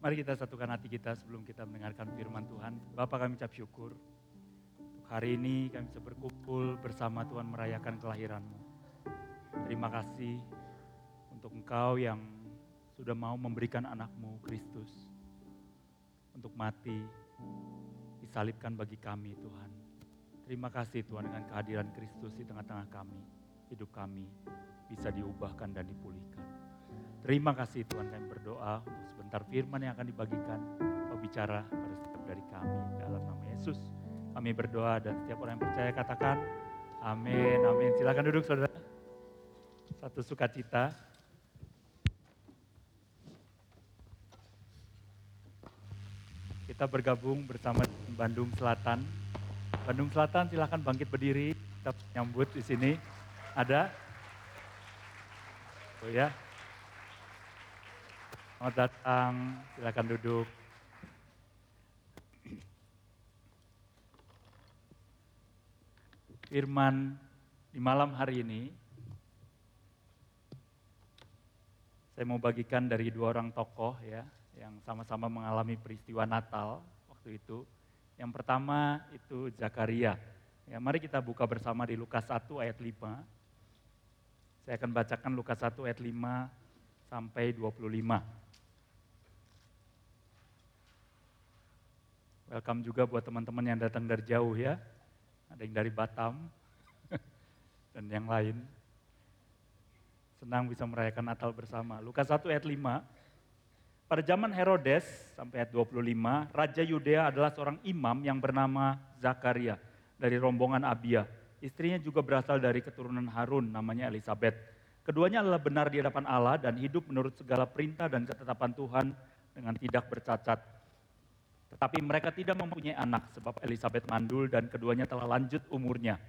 Mari kita satukan hati kita sebelum kita mendengarkan firman Tuhan. Bapak kami ucap syukur. Hari ini kami bisa berkumpul bersama Tuhan merayakan kelahiranmu. Terima kasih untuk engkau yang sudah mau memberikan anakmu Kristus. Untuk mati, disalibkan bagi kami Tuhan. Terima kasih Tuhan dengan kehadiran Kristus di tengah-tengah kami. Hidup kami bisa diubahkan dan dipulihkan. Terima kasih Tuhan kami berdoa untuk sebentar firman yang akan dibagikan. Kau bicara pada setiap dari kami dalam nama Yesus. Kami berdoa dan setiap orang yang percaya katakan amin, amin. Silakan duduk saudara. Satu sukacita. Kita bergabung bersama Bandung Selatan. Bandung Selatan silakan bangkit berdiri. Kita nyambut di sini. Ada? Oh ya, Selamat datang, silakan duduk. Firman di malam hari ini, saya mau bagikan dari dua orang tokoh ya, yang sama-sama mengalami peristiwa Natal waktu itu. Yang pertama itu Zakaria. Ya, mari kita buka bersama di Lukas 1 ayat 5. Saya akan bacakan Lukas 1 ayat 5 sampai 25. Welcome juga buat teman-teman yang datang dari jauh ya. Ada yang dari Batam dan yang lain. Senang bisa merayakan Natal bersama. Lukas 1 ayat 5. Pada zaman Herodes sampai ayat 25, Raja Yudea adalah seorang imam yang bernama Zakaria dari rombongan Abia. Istrinya juga berasal dari keturunan Harun namanya Elizabeth. Keduanya adalah benar di hadapan Allah dan hidup menurut segala perintah dan ketetapan Tuhan dengan tidak bercacat. Tetapi mereka tidak mempunyai anak sebab Elizabeth mandul dan keduanya telah lanjut umurnya.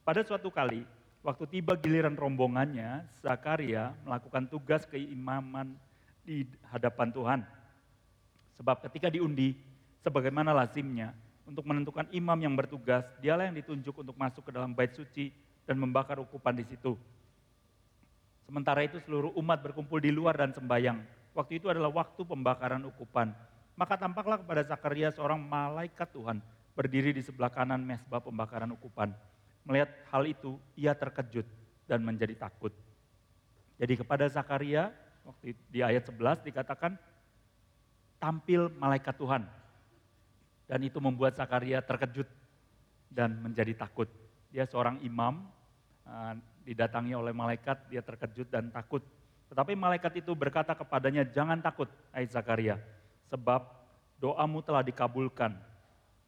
Pada suatu kali, waktu tiba giliran rombongannya, Zakaria melakukan tugas keimaman di hadapan Tuhan. Sebab ketika diundi, sebagaimana lazimnya, untuk menentukan imam yang bertugas, dialah yang ditunjuk untuk masuk ke dalam bait suci dan membakar ukupan di situ. Sementara itu seluruh umat berkumpul di luar dan sembayang. Waktu itu adalah waktu pembakaran ukupan. Maka tampaklah kepada Zakaria seorang malaikat Tuhan berdiri di sebelah kanan mesbah pembakaran ukupan. Melihat hal itu, ia terkejut dan menjadi takut. Jadi kepada Zakaria, waktu di ayat 11 dikatakan, tampil malaikat Tuhan dan itu membuat Zakaria terkejut dan menjadi takut. Dia seorang imam, uh, didatangi oleh malaikat, dia terkejut dan takut. Tetapi malaikat itu berkata kepadanya, jangan takut, hai Zakaria, sebab doamu telah dikabulkan.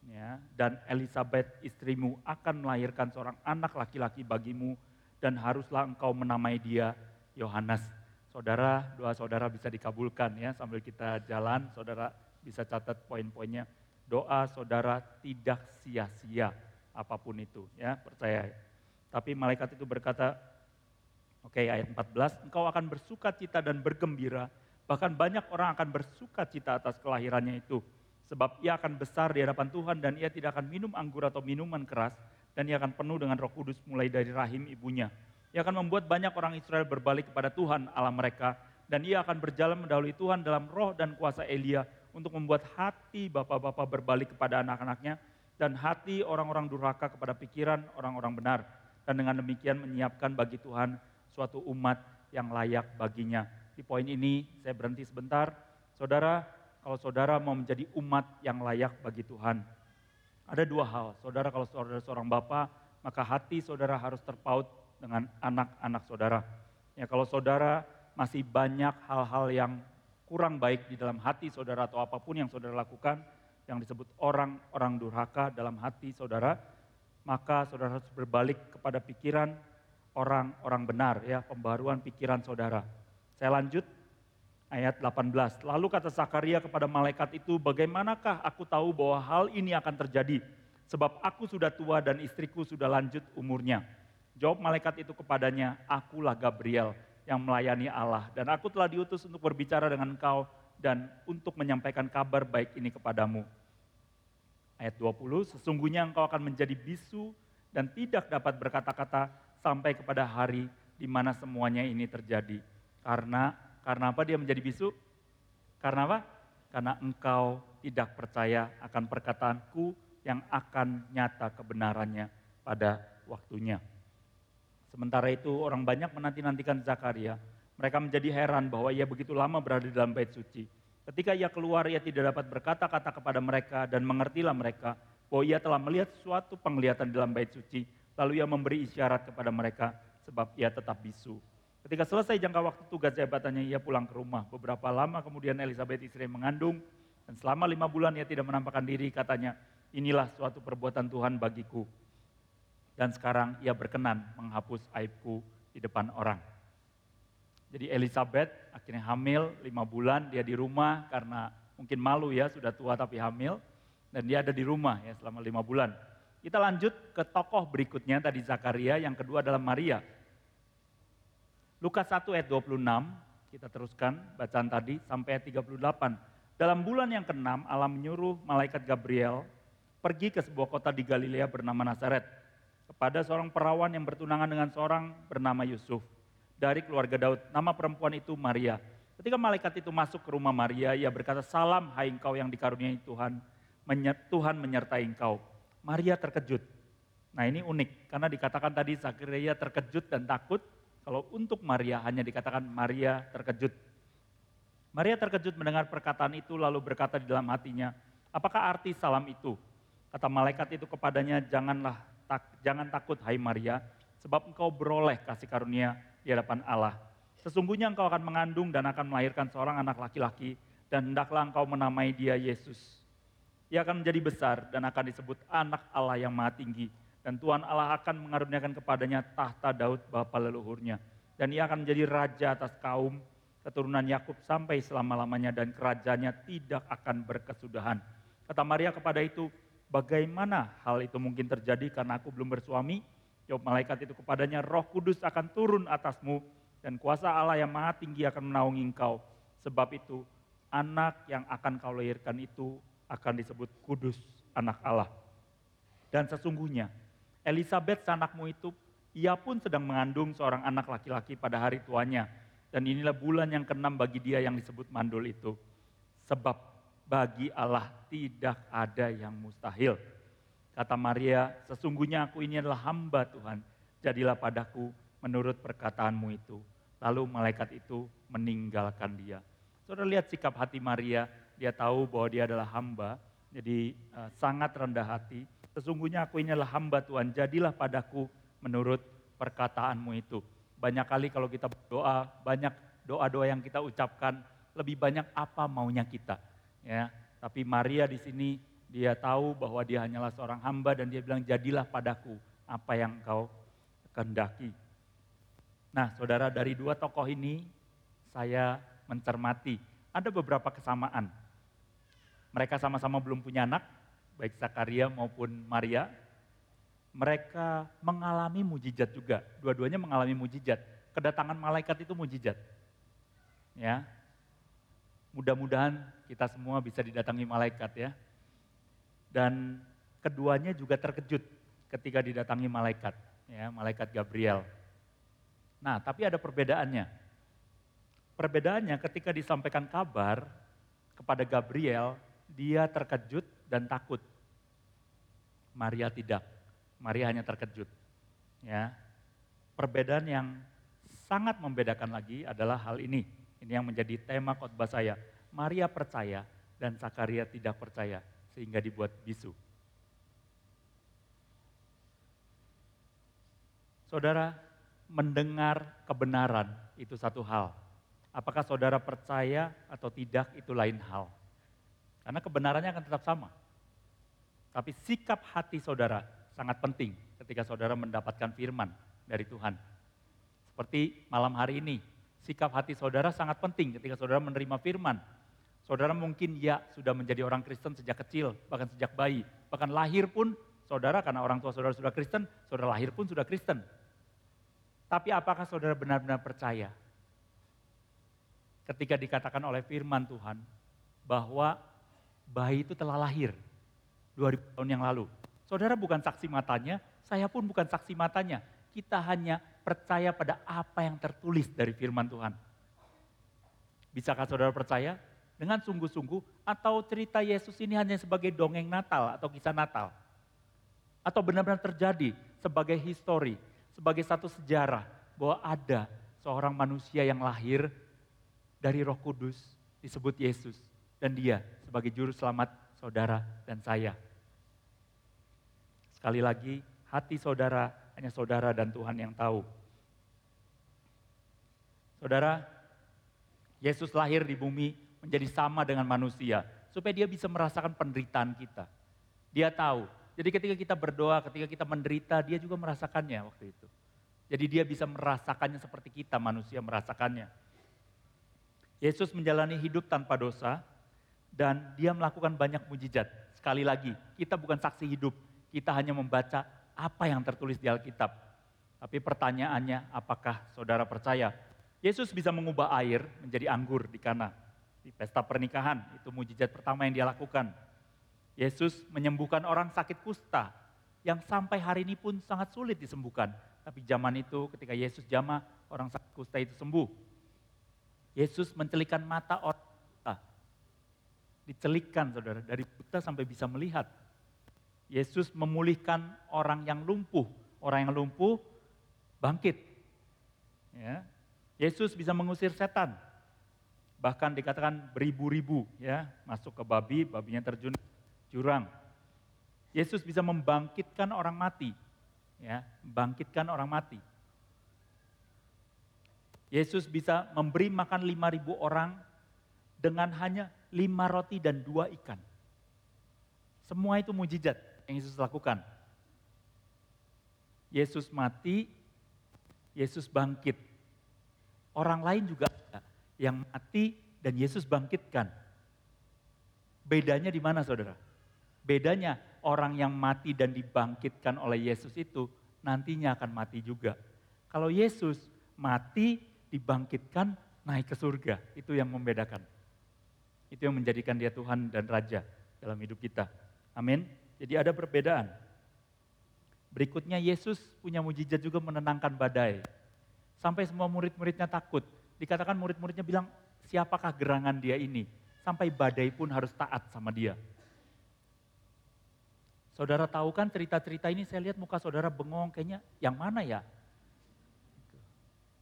Ya, dan Elizabeth istrimu akan melahirkan seorang anak laki-laki bagimu dan haruslah engkau menamai dia Yohanes. Saudara, doa saudara bisa dikabulkan ya sambil kita jalan, saudara bisa catat poin-poinnya doa saudara tidak sia-sia apa pun itu ya percaya. Tapi malaikat itu berkata, oke okay, ayat 14, engkau akan bersuka cita dan bergembira, bahkan banyak orang akan bersuka cita atas kelahirannya itu. Sebab ia akan besar di hadapan Tuhan dan ia tidak akan minum anggur atau minuman keras dan ia akan penuh dengan roh kudus mulai dari rahim ibunya. Ia akan membuat banyak orang Israel berbalik kepada Tuhan Allah mereka dan ia akan berjalan mendahului Tuhan dalam roh dan kuasa Elia untuk membuat hati bapak-bapak berbalik kepada anak-anaknya dan hati orang-orang durhaka kepada pikiran orang-orang benar. Dan dengan demikian menyiapkan bagi Tuhan suatu umat yang layak baginya. Di poin ini saya berhenti sebentar. Saudara, kalau saudara mau menjadi umat yang layak bagi Tuhan, ada dua hal. Saudara kalau saudara seorang bapak, maka hati saudara harus terpaut dengan anak-anak saudara. Ya kalau saudara masih banyak hal-hal yang kurang baik di dalam hati saudara atau apa pun yang saudara lakukan yang disebut orang-orang durhaka dalam hati saudara, maka saudara harus berbalik kepada pikiran orang-orang benar ya, pembaruan pikiran saudara. Saya lanjut ayat 18. Lalu kata Zakaria kepada malaikat itu, "Bagaimanakah aku tahu bahwa hal ini akan terjadi? Sebab aku sudah tua dan istriku sudah lanjut umurnya." Jawab malaikat itu kepadanya, "Akulah Gabriel yang melayani Allah. Dan aku telah diutus untuk berbicara dengan engkau dan untuk menyampaikan kabar baik ini kepadamu. Ayat 20, sesungguhnya engkau akan menjadi bisu dan tidak dapat berkata-kata sampai kepada hari di mana semuanya ini terjadi. Karena karena apa dia menjadi bisu? Karena apa? karena engkau tidak percaya akan perkataanku yang akan nyata kebenarannya pada waktunya. Sementara itu orang banyak menanti-nantikan Zakaria. Mereka menjadi heran bahwa ia begitu lama berada di dalam bait suci. Ketika ia keluar, ia tidak dapat berkata-kata kepada mereka dan mengertilah mereka bahwa ia telah melihat suatu penglihatan dalam bait suci. Lalu ia memberi isyarat kepada mereka sebab ia tetap bisu. Ketika selesai jangka waktu tugas jabatannya, ia pulang ke rumah. Beberapa lama kemudian Elizabeth istri mengandung dan selama lima bulan ia tidak menampakkan diri. Katanya, inilah suatu perbuatan Tuhan bagiku. Dan sekarang ia berkenan menghapus aibku di depan orang. Jadi Elizabeth akhirnya hamil lima bulan, dia di rumah karena mungkin malu ya, sudah tua tapi hamil. Dan dia ada di rumah ya selama lima bulan. Kita lanjut ke tokoh berikutnya tadi Zakaria, yang kedua adalah Maria. Lukas 1 ayat 26, kita teruskan bacaan tadi sampai ayat 38. Dalam bulan yang keenam Allah menyuruh malaikat Gabriel pergi ke sebuah kota di Galilea bernama Nazaret kepada seorang perawan yang bertunangan dengan seorang bernama Yusuf dari keluarga Daud. Nama perempuan itu Maria. Ketika malaikat itu masuk ke rumah Maria, ia berkata, "Salam, hai engkau yang dikaruniai Tuhan. Tuhan menyertai engkau." Maria terkejut. Nah, ini unik karena dikatakan tadi Zakaria terkejut dan takut. Kalau untuk Maria hanya dikatakan Maria terkejut. Maria terkejut mendengar perkataan itu lalu berkata di dalam hatinya, "Apakah arti salam itu?" Kata malaikat itu kepadanya, "Janganlah tak, jangan takut hai Maria, sebab engkau beroleh kasih karunia di hadapan Allah. Sesungguhnya engkau akan mengandung dan akan melahirkan seorang anak laki-laki dan hendaklah engkau menamai dia Yesus. Ia akan menjadi besar dan akan disebut anak Allah yang maha tinggi. Dan Tuhan Allah akan mengaruniakan kepadanya tahta Daud bapa leluhurnya. Dan ia akan menjadi raja atas kaum keturunan Yakub sampai selama-lamanya dan kerajaannya tidak akan berkesudahan. Kata Maria kepada itu, bagaimana hal itu mungkin terjadi karena aku belum bersuami? Jawab malaikat itu kepadanya, roh kudus akan turun atasmu dan kuasa Allah yang maha tinggi akan menaungi engkau. Sebab itu anak yang akan kau lahirkan itu akan disebut kudus anak Allah. Dan sesungguhnya Elizabeth anakmu itu, ia pun sedang mengandung seorang anak laki-laki pada hari tuanya. Dan inilah bulan yang keenam bagi dia yang disebut mandul itu. Sebab bagi Allah tidak ada yang mustahil. Kata Maria, sesungguhnya aku ini adalah hamba Tuhan, jadilah padaku menurut perkataanmu itu. Lalu malaikat itu meninggalkan dia. Saudara lihat sikap hati Maria, dia tahu bahwa dia adalah hamba, jadi uh, sangat rendah hati. Sesungguhnya aku ini adalah hamba Tuhan, jadilah padaku menurut perkataanmu itu. Banyak kali kalau kita berdoa, banyak doa-doa yang kita ucapkan, lebih banyak apa maunya kita. Ya, tapi Maria di sini dia tahu bahwa dia hanyalah seorang hamba dan dia bilang jadilah padaku apa yang kau kehendaki. Nah saudara dari dua tokoh ini saya mencermati ada beberapa kesamaan. Mereka sama-sama belum punya anak, baik Zakaria maupun Maria. Mereka mengalami mujizat juga, dua-duanya mengalami mujizat. Kedatangan malaikat itu mujizat. Ya, mudah-mudahan kita semua bisa didatangi malaikat ya dan keduanya juga terkejut ketika didatangi malaikat, ya, malaikat Gabriel. Nah, tapi ada perbedaannya. Perbedaannya ketika disampaikan kabar kepada Gabriel, dia terkejut dan takut. Maria tidak. Maria hanya terkejut. Ya. Perbedaan yang sangat membedakan lagi adalah hal ini. Ini yang menjadi tema khotbah saya. Maria percaya dan Zakaria tidak percaya sehingga dibuat bisu. Saudara, mendengar kebenaran itu satu hal. Apakah saudara percaya atau tidak itu lain hal. Karena kebenarannya akan tetap sama. Tapi sikap hati saudara sangat penting ketika saudara mendapatkan firman dari Tuhan. Seperti malam hari ini, sikap hati saudara sangat penting ketika saudara menerima firman Saudara mungkin ya sudah menjadi orang Kristen sejak kecil, bahkan sejak bayi. Bahkan lahir pun saudara karena orang tua saudara sudah Kristen, saudara lahir pun sudah Kristen. Tapi apakah saudara benar-benar percaya ketika dikatakan oleh firman Tuhan bahwa bayi itu telah lahir 2000 tahun yang lalu. Saudara bukan saksi matanya, saya pun bukan saksi matanya. Kita hanya percaya pada apa yang tertulis dari firman Tuhan. Bisakah saudara percaya dengan sungguh-sungguh atau cerita Yesus ini hanya sebagai dongeng Natal atau kisah Natal? Atau benar-benar terjadi sebagai histori, sebagai satu sejarah bahwa ada seorang manusia yang lahir dari Roh Kudus disebut Yesus dan dia sebagai juru selamat saudara dan saya. Sekali lagi, hati saudara hanya saudara dan Tuhan yang tahu. Saudara, Yesus lahir di bumi menjadi sama dengan manusia supaya dia bisa merasakan penderitaan kita. Dia tahu. Jadi ketika kita berdoa, ketika kita menderita, dia juga merasakannya waktu itu. Jadi dia bisa merasakannya seperti kita manusia merasakannya. Yesus menjalani hidup tanpa dosa dan dia melakukan banyak mujizat. Sekali lagi, kita bukan saksi hidup, kita hanya membaca apa yang tertulis di Alkitab. Tapi pertanyaannya, apakah saudara percaya Yesus bisa mengubah air menjadi anggur di Kana? Di pesta pernikahan, itu mujizat pertama yang dia lakukan. Yesus menyembuhkan orang sakit kusta yang sampai hari ini pun sangat sulit disembuhkan. Tapi zaman itu ketika Yesus jama, orang sakit kusta itu sembuh. Yesus mencelikan mata orang buta. Dicelikkan saudara, dari buta sampai bisa melihat. Yesus memulihkan orang yang lumpuh. Orang yang lumpuh bangkit. Ya. Yesus bisa mengusir setan. Bahkan dikatakan beribu-ribu ya masuk ke babi, babinya terjun jurang. Yesus bisa membangkitkan orang mati. Ya, membangkitkan orang mati. Yesus bisa memberi makan 5000 orang dengan hanya lima roti dan dua ikan. Semua itu mujizat yang Yesus lakukan. Yesus mati, Yesus bangkit. Orang lain juga ada yang mati dan Yesus bangkitkan. Bedanya di mana saudara? Bedanya orang yang mati dan dibangkitkan oleh Yesus itu nantinya akan mati juga. Kalau Yesus mati, dibangkitkan, naik ke surga. Itu yang membedakan. Itu yang menjadikan dia Tuhan dan Raja dalam hidup kita. Amin. Jadi ada perbedaan. Berikutnya Yesus punya mujizat juga menenangkan badai. Sampai semua murid-muridnya takut. Dikatakan murid-muridnya bilang, siapakah gerangan dia ini? Sampai badai pun harus taat sama dia. Saudara tahu kan cerita-cerita ini saya lihat muka saudara bengong kayaknya yang mana ya?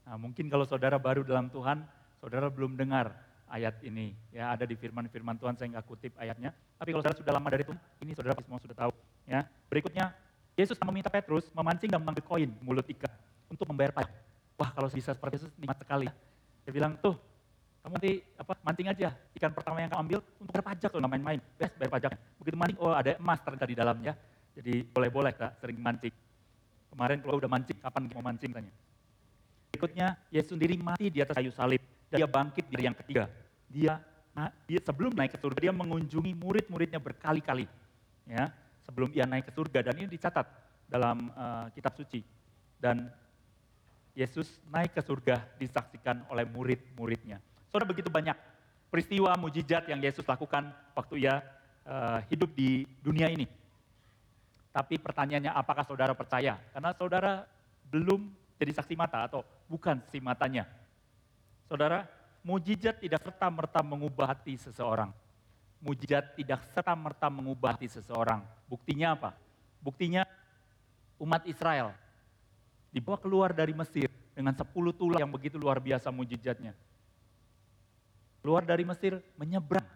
Nah, mungkin kalau saudara baru dalam Tuhan, saudara belum dengar ayat ini. Ya, ada di firman-firman Tuhan saya nggak kutip ayatnya. Tapi kalau saudara sudah lama dari Tuhan, ini saudara semua sudah tahu. Ya, berikutnya Yesus meminta Petrus memancing dan mengambil koin mulut ikan untuk membayar pajak. Wah kalau bisa seperti Yesus nikmat sekali. Dia bilang tuh kamu nanti apa mancing aja ikan pertama yang kamu ambil untuk bayar pajak tuh main-main. Best bayar pajak. Begitu mancing oh ada emas ternyata di dalamnya. Jadi boleh-boleh kak sering mancing. Kemarin kalau udah mancing kapan mau mancing tanya. Berikutnya Yesus sendiri mati di atas kayu salib dan dia bangkit dari yang ketiga. Dia dia sebelum naik ke surga dia mengunjungi murid-muridnya berkali-kali. Ya, sebelum ia naik ke surga dan ini dicatat dalam uh, kitab suci. Dan Yesus naik ke surga disaksikan oleh murid-muridnya. Saudara begitu banyak peristiwa mujizat yang Yesus lakukan waktu ia uh, hidup di dunia ini. Tapi pertanyaannya apakah saudara percaya? Karena saudara belum jadi saksi mata atau bukan saksi matanya. Saudara, mujizat tidak serta-merta mengubah hati seseorang. Mujizat tidak serta-merta mengubah hati seseorang. Buktinya apa? Buktinya umat Israel dibawa keluar dari Mesir dengan sepuluh tulang yang begitu luar biasa mujizatnya. Keluar dari Mesir, menyeberang.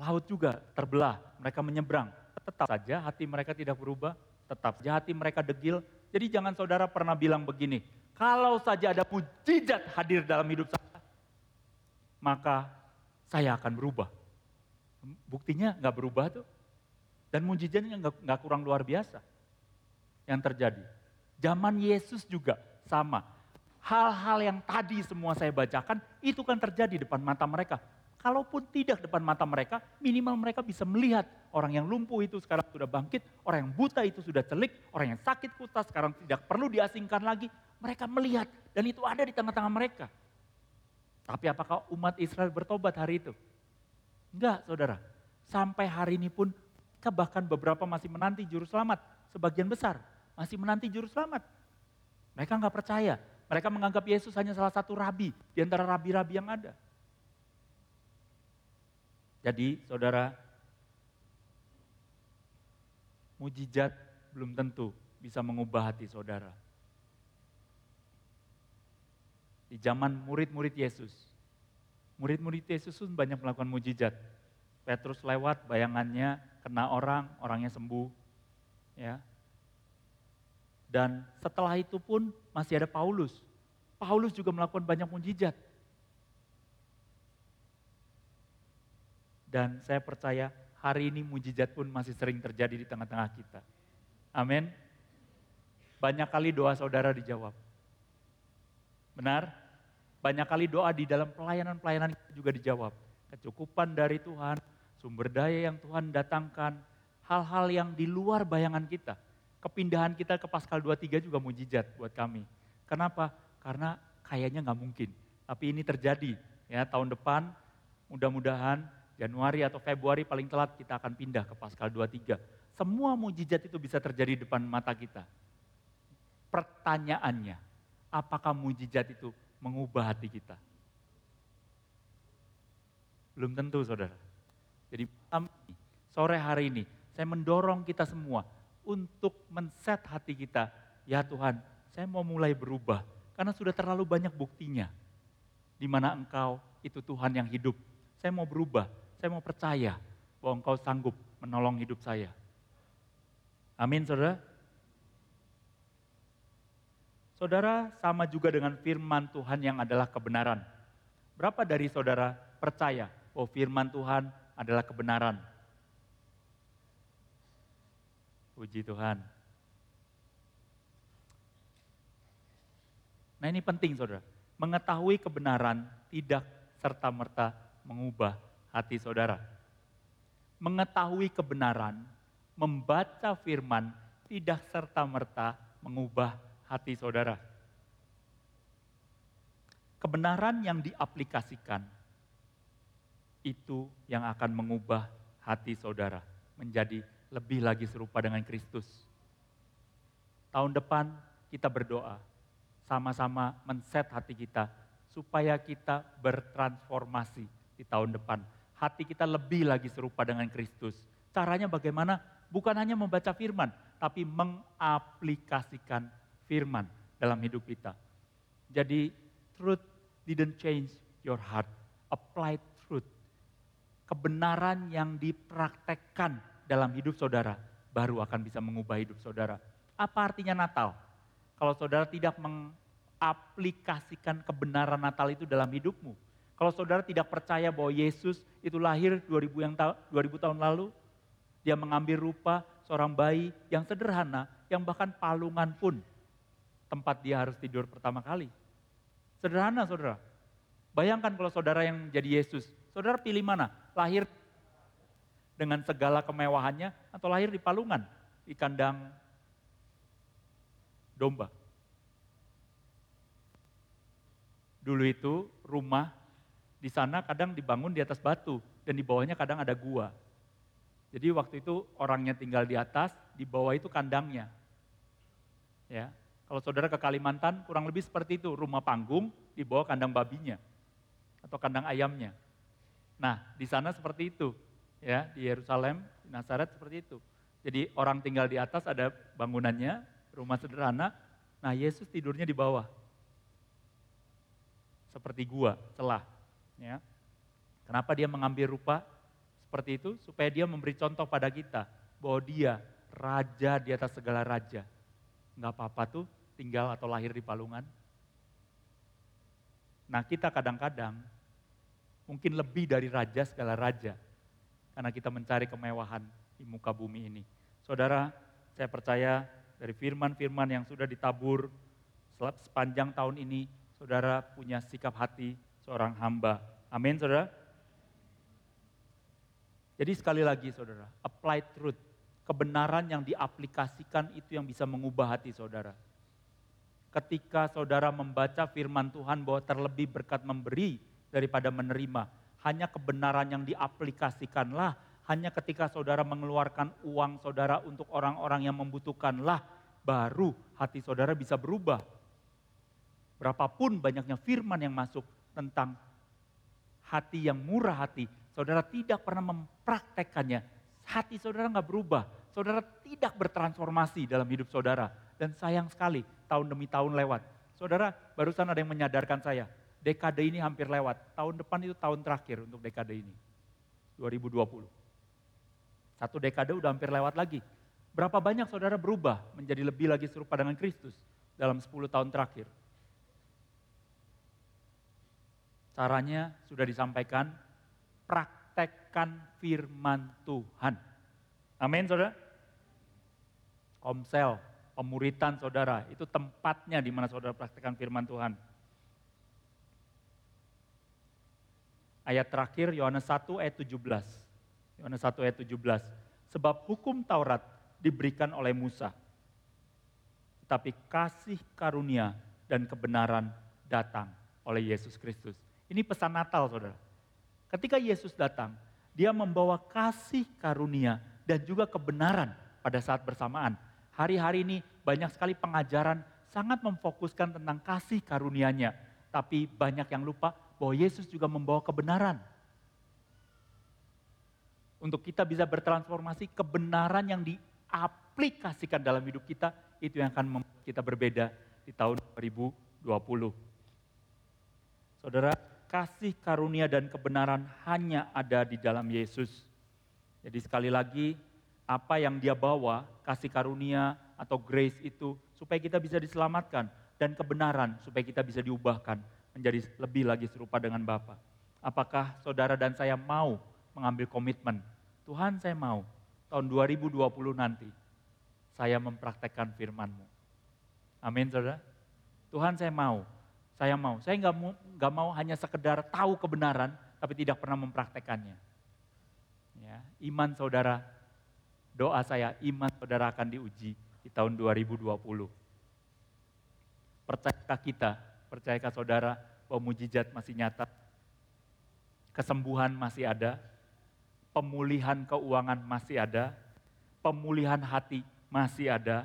Laut juga terbelah, mereka menyeberang. Tetap saja hati mereka tidak berubah, tetap saja hati mereka degil. Jadi jangan saudara pernah bilang begini, kalau saja ada mujizat hadir dalam hidup saya, maka saya akan berubah. Buktinya nggak berubah tuh. Dan mujizatnya nggak kurang luar biasa yang terjadi. Zaman Yesus juga sama. Hal-hal yang tadi semua saya bacakan itu kan terjadi depan mata mereka. Kalaupun tidak depan mata mereka, minimal mereka bisa melihat orang yang lumpuh itu sekarang sudah bangkit, orang yang buta itu sudah celik, orang yang sakit kusta sekarang tidak perlu diasingkan lagi. Mereka melihat dan itu ada di tengah-tengah mereka. Tapi apakah umat Israel bertobat hari itu? Enggak, saudara. Sampai hari ini pun bahkan beberapa masih menanti juru selamat, sebagian besar masih menanti juru selamat. Mereka nggak percaya. Mereka menganggap Yesus hanya salah satu rabi di antara rabi-rabi yang ada. Jadi saudara, mujizat belum tentu bisa mengubah hati saudara. Di zaman murid-murid Yesus, murid-murid Yesus pun banyak melakukan mujizat. Petrus lewat, bayangannya kena orang, orangnya sembuh. Ya. Dan setelah itu pun masih ada Paulus. Paulus juga melakukan banyak mujizat. Dan saya percaya hari ini mujizat pun masih sering terjadi di tengah-tengah kita. Amin. Banyak kali doa saudara dijawab. Benar? Banyak kali doa di dalam pelayanan-pelayanan juga dijawab. Kecukupan dari Tuhan, sumber daya yang Tuhan datangkan, hal-hal yang di luar bayangan kita. Kepindahan kita ke Paskal 23 juga mujizat buat kami. Kenapa? Karena kayaknya nggak mungkin. Tapi ini terjadi ya tahun depan mudah-mudahan Januari atau Februari paling telat kita akan pindah ke Paskal 23. Semua mujizat itu bisa terjadi di depan mata kita. Pertanyaannya, apakah mujizat itu mengubah hati kita? Belum tentu saudara. Jadi sore hari ini saya mendorong kita semua untuk men-set hati kita. Ya Tuhan, saya mau mulai berubah karena sudah terlalu banyak buktinya. Di mana Engkau itu Tuhan yang hidup. Saya mau berubah, saya mau percaya bahwa Engkau sanggup menolong hidup saya. Amin, saudara. Saudara, sama juga dengan firman Tuhan yang adalah kebenaran. Berapa dari saudara percaya bahwa firman Tuhan adalah kebenaran? Puji Tuhan. Nah ini penting saudara. Mengetahui kebenaran tidak serta-merta mengubah hati saudara. Mengetahui kebenaran, membaca firman tidak serta-merta mengubah hati saudara. Kebenaran yang diaplikasikan itu yang akan mengubah hati saudara menjadi lebih lagi serupa dengan Kristus. Tahun depan kita berdoa, sama-sama men-set hati kita supaya kita bertransformasi di tahun depan. Hati kita lebih lagi serupa dengan Kristus. Caranya bagaimana? Bukan hanya membaca firman, tapi mengaplikasikan firman dalam hidup kita. Jadi truth didn't change your heart, applied truth. Kebenaran yang dipraktekkan dalam hidup saudara, baru akan bisa mengubah hidup saudara. Apa artinya Natal? Kalau saudara tidak mengaplikasikan kebenaran Natal itu dalam hidupmu, kalau saudara tidak percaya bahwa Yesus itu lahir 2000 yang 2000 tahun lalu, dia mengambil rupa seorang bayi yang sederhana, yang bahkan palungan pun tempat dia harus tidur pertama kali. Sederhana saudara. Bayangkan kalau saudara yang jadi Yesus, saudara pilih mana? Lahir dengan segala kemewahannya atau lahir di palungan, di kandang domba. Dulu itu rumah di sana kadang dibangun di atas batu dan di bawahnya kadang ada gua. Jadi waktu itu orangnya tinggal di atas, di bawah itu kandangnya. Ya, kalau saudara ke Kalimantan kurang lebih seperti itu, rumah panggung di bawah kandang babinya atau kandang ayamnya. Nah, di sana seperti itu ya di Yerusalem, di Nazaret seperti itu. Jadi orang tinggal di atas ada bangunannya, rumah sederhana. Nah Yesus tidurnya di bawah, seperti gua, celah. Ya. Kenapa dia mengambil rupa seperti itu? Supaya dia memberi contoh pada kita bahwa dia raja di atas segala raja. Enggak apa-apa tuh tinggal atau lahir di palungan. Nah kita kadang-kadang mungkin lebih dari raja segala raja karena kita mencari kemewahan di muka bumi ini. Saudara, saya percaya dari firman-firman yang sudah ditabur sepanjang tahun ini, saudara punya sikap hati seorang hamba. Amin, saudara. Jadi sekali lagi saudara, apply truth. Kebenaran yang diaplikasikan itu yang bisa mengubah hati saudara. Ketika saudara membaca firman Tuhan bahwa terlebih berkat memberi daripada menerima, hanya kebenaran yang diaplikasikanlah, hanya ketika saudara mengeluarkan uang saudara untuk orang-orang yang membutuhkanlah, baru hati saudara bisa berubah. Berapapun banyaknya firman yang masuk tentang hati yang murah hati, saudara tidak pernah mempraktekkannya, hati saudara nggak berubah, saudara tidak bertransformasi dalam hidup saudara. Dan sayang sekali, tahun demi tahun lewat. Saudara, barusan ada yang menyadarkan saya, dekade ini hampir lewat. Tahun depan itu tahun terakhir untuk dekade ini. 2020. Satu dekade udah hampir lewat lagi. Berapa banyak saudara berubah menjadi lebih lagi serupa dengan Kristus dalam 10 tahun terakhir? Caranya sudah disampaikan, praktekkan firman Tuhan. Amin saudara? Komsel, pemuritan saudara, itu tempatnya di mana saudara praktekkan firman Tuhan. Ayat terakhir Yohanes 1 ayat 17. Yohanes 1 ayat 17. Sebab hukum Taurat diberikan oleh Musa. Tetapi kasih karunia dan kebenaran datang oleh Yesus Kristus. Ini pesan Natal saudara. Ketika Yesus datang, dia membawa kasih karunia dan juga kebenaran pada saat bersamaan. Hari-hari ini banyak sekali pengajaran sangat memfokuskan tentang kasih karunia-Nya, tapi banyak yang lupa bahwa Yesus juga membawa kebenaran. Untuk kita bisa bertransformasi, kebenaran yang diaplikasikan dalam hidup kita, itu yang akan membuat kita berbeda di tahun 2020. Saudara, kasih karunia dan kebenaran hanya ada di dalam Yesus. Jadi sekali lagi, apa yang dia bawa, kasih karunia atau grace itu, supaya kita bisa diselamatkan. Dan kebenaran, supaya kita bisa diubahkan menjadi lebih lagi serupa dengan Bapa. Apakah saudara dan saya mau mengambil komitmen? Tuhan saya mau, tahun 2020 nanti, saya mempraktekkan firman-Mu. Amin saudara. Tuhan saya mau, saya mau. Saya nggak mau, nggak mau hanya sekedar tahu kebenaran, tapi tidak pernah mempraktekannya. Ya, iman saudara, doa saya, iman saudara akan diuji di tahun 2020. Percayakah kita, percayakah saudara bahwa mujizat masih nyata? Kesembuhan masih ada, pemulihan keuangan masih ada, pemulihan hati masih ada,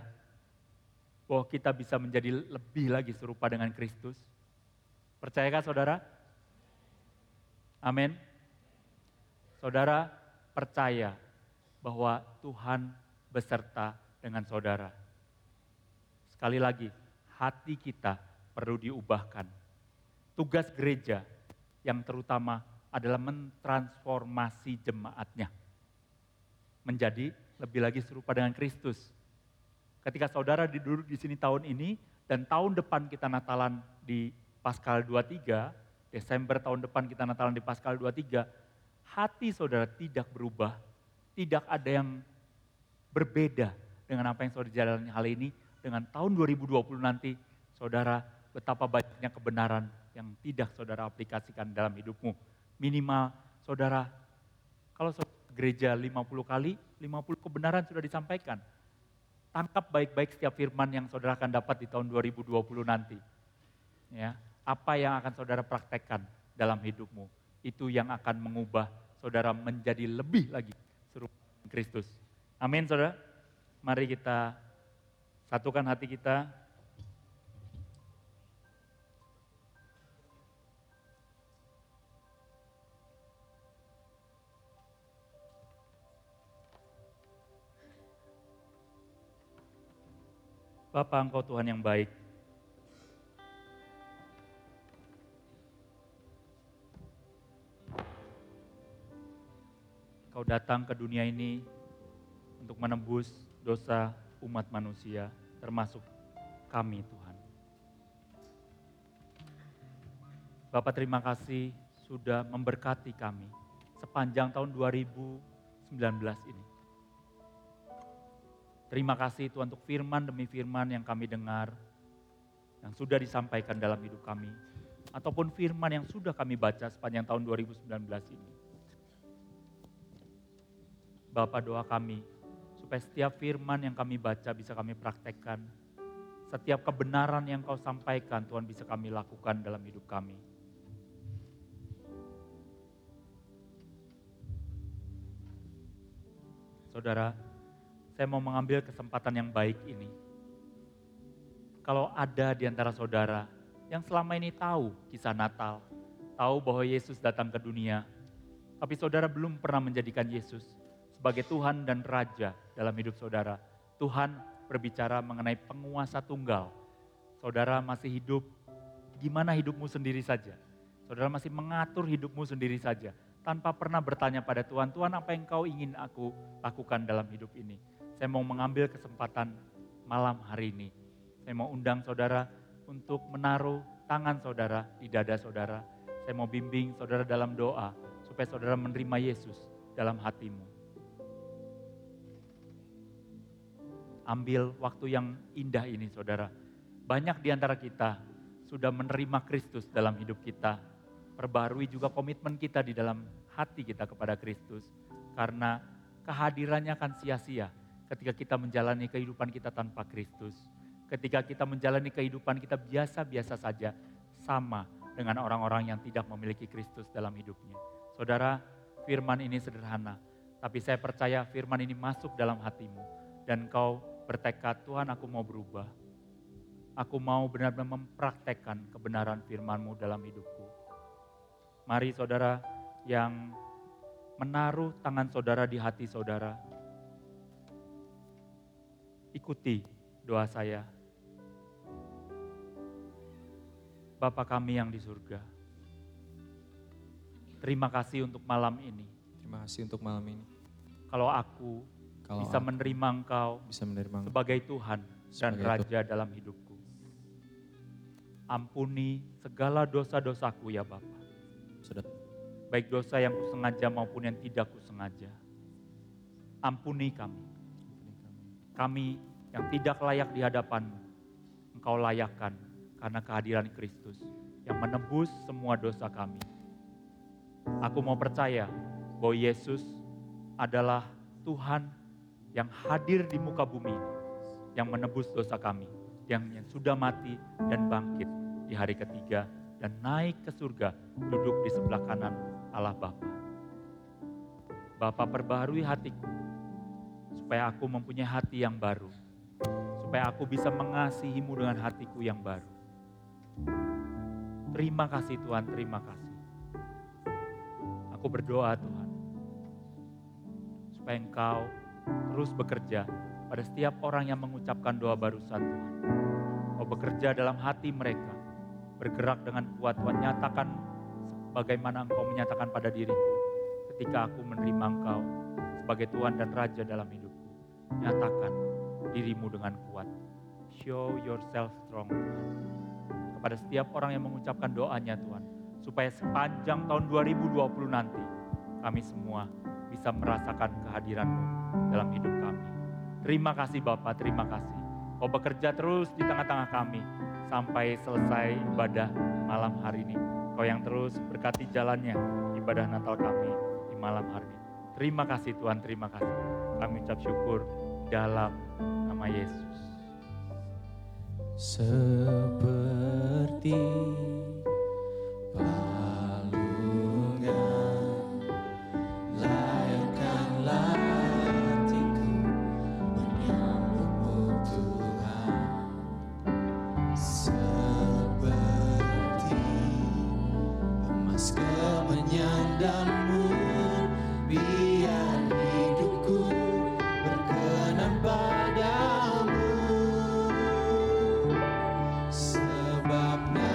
bahwa kita bisa menjadi lebih lagi serupa dengan Kristus. Percayakah saudara? Amin. Saudara, percaya bahwa Tuhan beserta dengan saudara. Sekali lagi, hati kita perlu diubahkan. Tugas gereja yang terutama adalah mentransformasi jemaatnya. Menjadi lebih lagi serupa dengan Kristus. Ketika saudara duduk di sini tahun ini, dan tahun depan kita Natalan di Paskal 23, Desember tahun depan kita Natalan di Paskal 23, hati saudara tidak berubah, tidak ada yang berbeda dengan apa yang saudara jalani hal ini, dengan tahun 2020 nanti, saudara betapa banyaknya kebenaran yang tidak saudara aplikasikan dalam hidupmu. Minimal saudara, kalau saudara gereja 50 kali, 50 kebenaran sudah disampaikan. Tangkap baik-baik setiap firman yang saudara akan dapat di tahun 2020 nanti. Ya, apa yang akan saudara praktekkan dalam hidupmu itu yang akan mengubah saudara menjadi lebih lagi serupa Kristus. Amin saudara. Mari kita satukan hati kita. Bapak engkau Tuhan yang baik, Datang ke dunia ini untuk menebus dosa umat manusia, termasuk kami Tuhan. Bapak terima kasih sudah memberkati kami sepanjang tahun 2019 ini. Terima kasih Tuhan untuk firman demi firman yang kami dengar, yang sudah disampaikan dalam hidup kami, ataupun firman yang sudah kami baca sepanjang tahun 2019 ini. Bapak doa kami, supaya setiap firman yang kami baca bisa kami praktekkan. Setiap kebenaran yang kau sampaikan Tuhan bisa kami lakukan dalam hidup kami. Saudara, saya mau mengambil kesempatan yang baik ini. Kalau ada di antara saudara yang selama ini tahu kisah Natal, tahu bahwa Yesus datang ke dunia, Tapi saudara belum pernah menjadikan Yesus sebagai Tuhan dan Raja dalam hidup saudara. Tuhan berbicara mengenai penguasa tunggal. Saudara masih hidup, gimana hidupmu sendiri saja. Saudara masih mengatur hidupmu sendiri saja. Tanpa pernah bertanya pada Tuhan, Tuhan apa yang kau ingin aku lakukan dalam hidup ini. Saya mau mengambil kesempatan malam hari ini. Saya mau undang saudara untuk menaruh tangan saudara di dada saudara. Saya mau bimbing saudara dalam doa supaya saudara menerima Yesus dalam hatimu. Ambil waktu yang indah ini saudara. Banyak di antara kita sudah menerima Kristus dalam hidup kita. Perbarui juga komitmen kita di dalam hati kita kepada Kristus. Karena kehadirannya akan sia-sia ketika kita menjalani kehidupan kita tanpa Kristus. Ketika kita menjalani kehidupan kita biasa-biasa saja, sama dengan orang-orang yang tidak memiliki Kristus dalam hidupnya. Saudara, firman ini sederhana, tapi saya percaya firman ini masuk dalam hatimu dan kau bertekad, Tuhan aku mau berubah. Aku mau benar-benar mempraktekkan kebenaran firman-Mu dalam hidupku. Mari saudara yang menaruh tangan saudara di hati saudara, ikuti doa saya. Bapa kami yang di surga, terima kasih untuk malam ini. Terima kasih untuk malam ini. Kalau aku Kalau bisa aku menerima Engkau bisa menerima sebagai Tuhan dan Sebagai Raja dalam hidupku. Ampuni segala dosa-dosaku ya Bapa. sudah Baik dosa yang kusengaja maupun yang tidak kusengaja. Ampuni kami. Kami yang tidak layak di hadapanmu. Engkau layakkan karena kehadiran Kristus yang menebus semua dosa kami. Aku mau percaya bahwa Yesus adalah Tuhan yang hadir di muka bumi ini, yang menebus dosa kami, yang, yang sudah mati dan bangkit di hari ketiga dan naik ke surga, duduk di sebelah kanan Allah Bapa. Bapa perbaharui hatiku, supaya aku mempunyai hati yang baru, supaya aku bisa mengasihimu dengan hatiku yang baru. Terima kasih Tuhan, terima kasih. Aku berdoa Tuhan, supaya Engkau terus bekerja pada setiap orang yang mengucapkan doa barusan Tuhan. Kau bekerja dalam hati mereka, bergerak dengan kuat Tuhan, nyatakan bagaimana Engkau menyatakan pada diriku ketika aku menerima Engkau sebagai Tuhan dan Raja dalam hidupku. Nyatakan dirimu dengan kuat. Show yourself strong Tuhan. Kepada setiap orang yang mengucapkan doanya Tuhan. Supaya sepanjang tahun 2020 nanti kami semua bisa merasakan kehadiranmu dalam hidup kami. Terima kasih Bapak, terima kasih. Kau bekerja terus di tengah-tengah kami sampai selesai ibadah malam hari ini. Kau yang terus berkati jalannya ibadah Natal kami di malam hari ini. Terima kasih Tuhan, terima kasih. Kami ucap syukur dalam nama Yesus. seperti palungan Sebab Natal